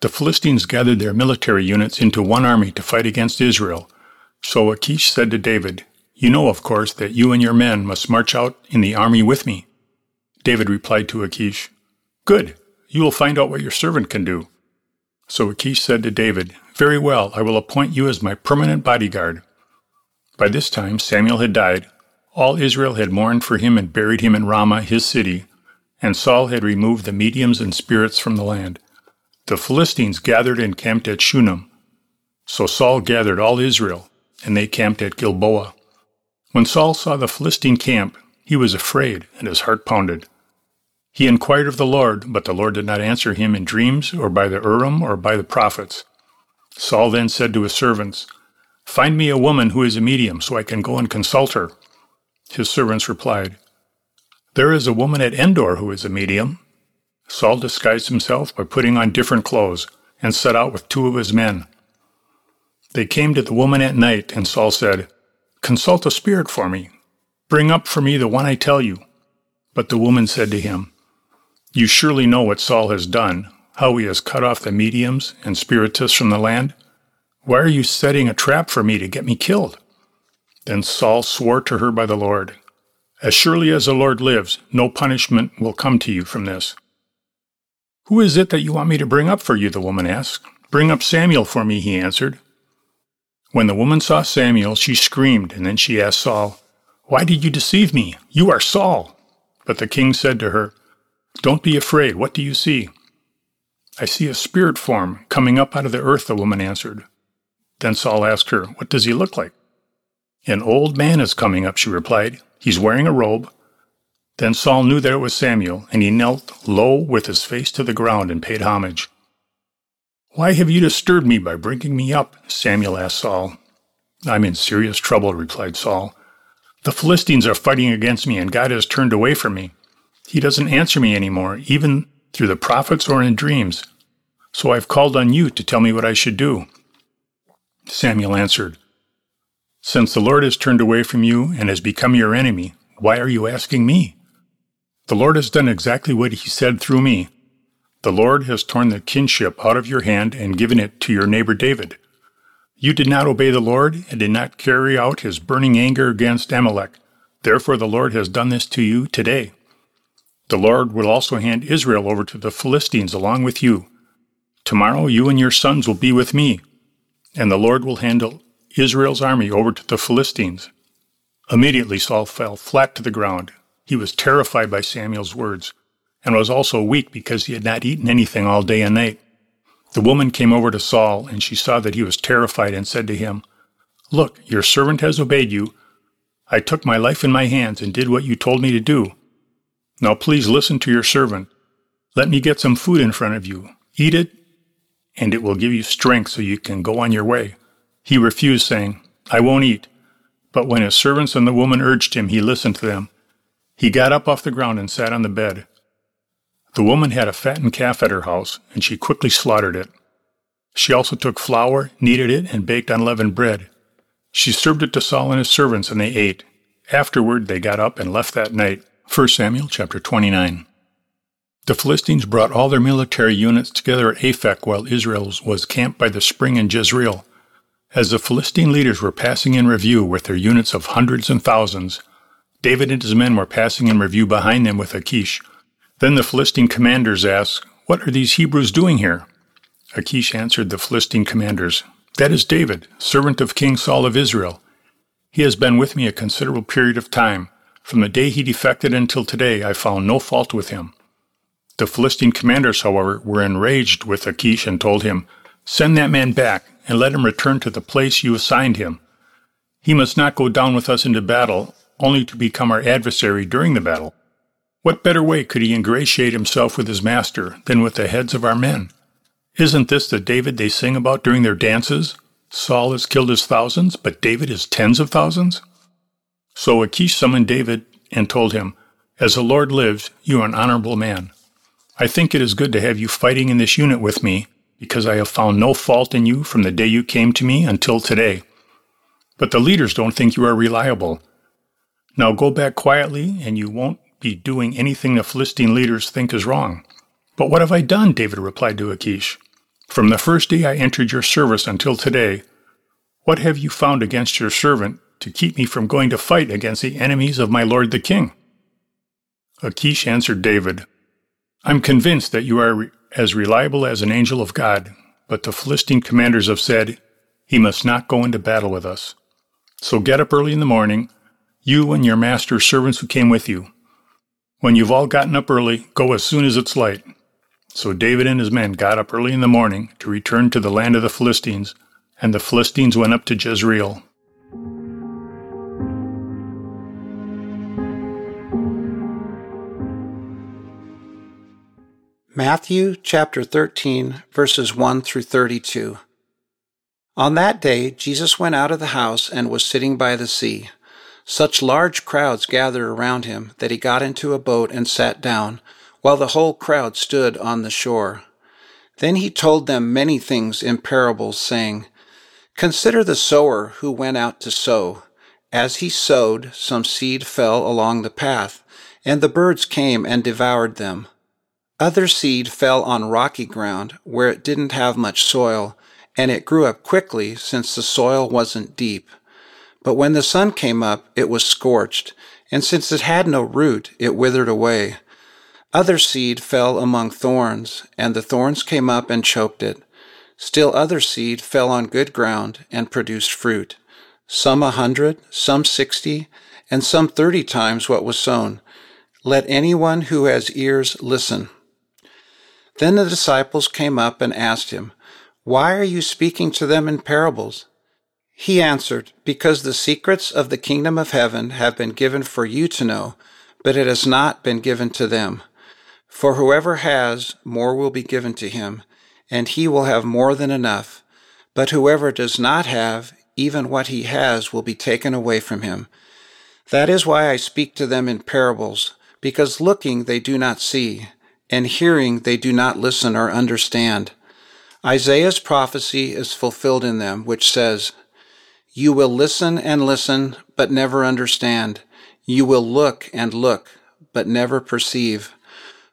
the Philistines gathered their military units into one army to fight against Israel. So Achish said to David, You know, of course, that you and your men must march out in the army with me. David replied to Achish, Good, you will find out what your servant can do. So Achish said to David, Very well, I will appoint you as my permanent bodyguard. By this time Samuel had died. All Israel had mourned for him and buried him in Ramah, his city, and Saul had removed the mediums and spirits from the land. The Philistines gathered and camped at Shunem. So Saul gathered all Israel, and they camped at Gilboa. When Saul saw the Philistine camp, he was afraid, and his heart pounded. He inquired of the Lord, but the Lord did not answer him in dreams, or by the Urim, or by the prophets. Saul then said to his servants, Find me a woman who is a medium, so I can go and consult her. His servants replied, There is a woman at Endor who is a medium. Saul disguised himself by putting on different clothes and set out with two of his men. They came to the woman at night, and Saul said, Consult a spirit for me. Bring up for me the one I tell you. But the woman said to him, You surely know what Saul has done, how he has cut off the mediums and spiritists from the land. Why are you setting a trap for me to get me killed? Then Saul swore to her by the Lord, As surely as the Lord lives, no punishment will come to you from this. Who is it that you want me to bring up for you? the woman asked. Bring up Samuel for me, he answered. When the woman saw Samuel, she screamed, and then she asked Saul, Why did you deceive me? You are Saul. But the king said to her, Don't be afraid. What do you see? I see a spirit form coming up out of the earth, the woman answered. Then Saul asked her, What does he look like? An old man is coming up, she replied. He's wearing a robe, then Saul knew that it was Samuel, and he knelt low with his face to the ground and paid homage. Why have you disturbed me by bringing me up? Samuel asked Saul. I'm in serious trouble, replied Saul. The Philistines are fighting against me, and God has turned away from me. He doesn't answer me anymore, even through the prophets or in dreams. So I've called on you to tell me what I should do. Samuel answered, Since the Lord has turned away from you and has become your enemy, why are you asking me? The Lord has done exactly what he said through me. The Lord has torn the kinship out of your hand and given it to your neighbor David. You did not obey the Lord and did not carry out his burning anger against Amalek. Therefore, the Lord has done this to you today. The Lord will also hand Israel over to the Philistines along with you. Tomorrow, you and your sons will be with me, and the Lord will handle Israel's army over to the Philistines. Immediately, Saul fell flat to the ground he was terrified by Samuel's words, and was also weak because he had not eaten anything all day and night. The woman came over to Saul, and she saw that he was terrified, and said to him, Look, your servant has obeyed you. I took my life in my hands and did what you told me to do. Now please listen to your servant. Let me get some food in front of you. Eat it, and it will give you strength so you can go on your way. He refused, saying, I won't eat. But when his servants and the woman urged him, he listened to them. He got up off the ground and sat on the bed. The woman had a fattened calf at her house, and she quickly slaughtered it. She also took flour, kneaded it, and baked unleavened bread. She served it to Saul and his servants, and they ate. Afterward, they got up and left that night. 1 Samuel chapter 29. The Philistines brought all their military units together at Aphek while Israel was camped by the spring in Jezreel. As the Philistine leaders were passing in review with their units of hundreds and thousands, David and his men were passing in review behind them with Achish. Then the Philistine commanders asked, What are these Hebrews doing here? Achish answered the Philistine commanders, That is David, servant of King Saul of Israel. He has been with me a considerable period of time. From the day he defected until today, I found no fault with him. The Philistine commanders, however, were enraged with Achish and told him, Send that man back, and let him return to the place you assigned him. He must not go down with us into battle, only to become our adversary during the battle. What better way could he ingratiate himself with his master than with the heads of our men? Isn't this the David they sing about during their dances? Saul has killed his thousands, but David his tens of thousands? So Achish summoned David and told him, As the Lord lives, you are an honorable man. I think it is good to have you fighting in this unit with me, because I have found no fault in you from the day you came to me until today. But the leaders don't think you are reliable. Now go back quietly, and you won't be doing anything the Philistine leaders think is wrong. But what have I done? David replied to Achish. From the first day I entered your service until today, what have you found against your servant to keep me from going to fight against the enemies of my lord the king? Achish answered David, I'm convinced that you are re- as reliable as an angel of God, but the Philistine commanders have said, He must not go into battle with us. So get up early in the morning, you and your master's servants who came with you. When you've all gotten up early, go as soon as it's light. So David and his men got up early in the morning to return to the land of the Philistines, and the Philistines went up to Jezreel. Matthew chapter 13, verses 1 through 32. On that day, Jesus went out of the house and was sitting by the sea. Such large crowds gathered around him that he got into a boat and sat down while the whole crowd stood on the shore. Then he told them many things in parables, saying, Consider the sower who went out to sow. As he sowed, some seed fell along the path, and the birds came and devoured them. Other seed fell on rocky ground where it didn't have much soil, and it grew up quickly since the soil wasn't deep. But when the sun came up, it was scorched, and since it had no root, it withered away. Other seed fell among thorns, and the thorns came up and choked it. Still other seed fell on good ground and produced fruit, some a hundred, some sixty, and some thirty times what was sown. Let anyone who has ears listen. Then the disciples came up and asked him, Why are you speaking to them in parables? He answered, Because the secrets of the kingdom of heaven have been given for you to know, but it has not been given to them. For whoever has, more will be given to him, and he will have more than enough. But whoever does not have, even what he has will be taken away from him. That is why I speak to them in parables, because looking they do not see, and hearing they do not listen or understand. Isaiah's prophecy is fulfilled in them, which says, You will listen and listen, but never understand. You will look and look, but never perceive.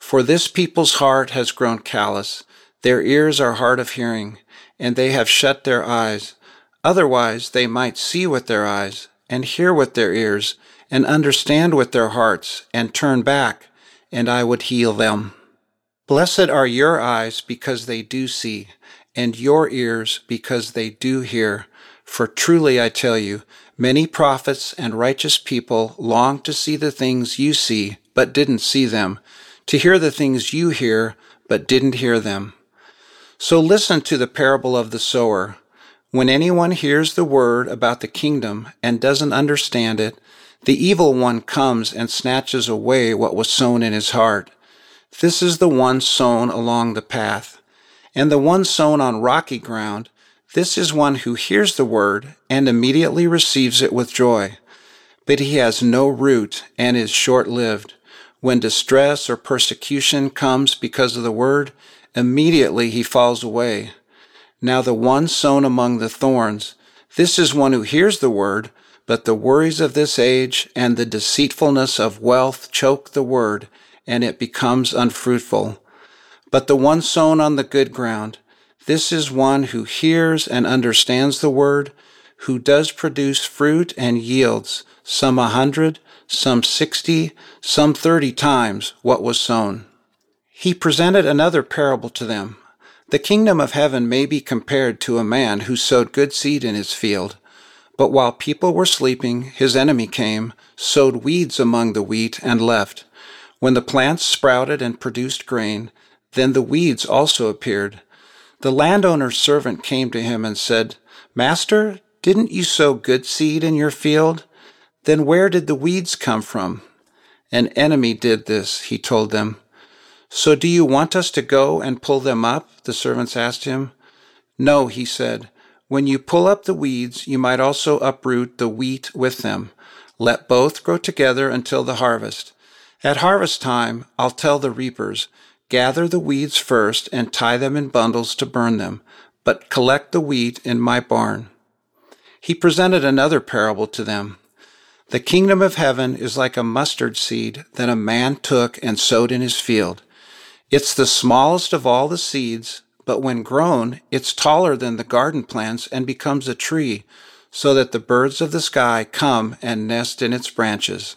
For this people's heart has grown callous, their ears are hard of hearing, and they have shut their eyes. Otherwise they might see with their eyes, and hear with their ears, and understand with their hearts, and turn back, and I would heal them. Blessed are your eyes because they do see, and your ears because they do hear. For truly I tell you, many prophets and righteous people long to see the things you see, but didn't see them to hear the things you hear, but didn't hear them. So listen to the parable of the sower. When anyone hears the word about the kingdom and doesn't understand it, the evil one comes and snatches away what was sown in his heart. This is the one sown along the path. And the one sown on rocky ground, this is one who hears the word and immediately receives it with joy. But he has no root and is short lived. When distress or persecution comes because of the word, immediately he falls away. Now the one sown among the thorns, this is one who hears the word, but the worries of this age and the deceitfulness of wealth choke the word, and it becomes unfruitful. But the one sown on the good ground, this is one who hears and understands the word, who does produce fruit and yields, some a hundred, some sixty, some thirty times what was sown. He presented another parable to them. The kingdom of heaven may be compared to a man who sowed good seed in his field. But while people were sleeping, his enemy came, sowed weeds among the wheat, and left. When the plants sprouted and produced grain, then the weeds also appeared. The landowner's servant came to him and said, Master, didn't you sow good seed in your field? Then where did the weeds come from? An enemy did this, he told them. So do you want us to go and pull them up? The servants asked him. No, he said. When you pull up the weeds, you might also uproot the wheat with them. Let both grow together until the harvest. At harvest time, I'll tell the reapers, gather the weeds first and tie them in bundles to burn them, but collect the wheat in my barn. He presented another parable to them. The kingdom of heaven is like a mustard seed that a man took and sowed in his field. It's the smallest of all the seeds, but when grown, it's taller than the garden plants and becomes a tree, so that the birds of the sky come and nest in its branches.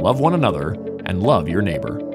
love one another, and love your neighbor.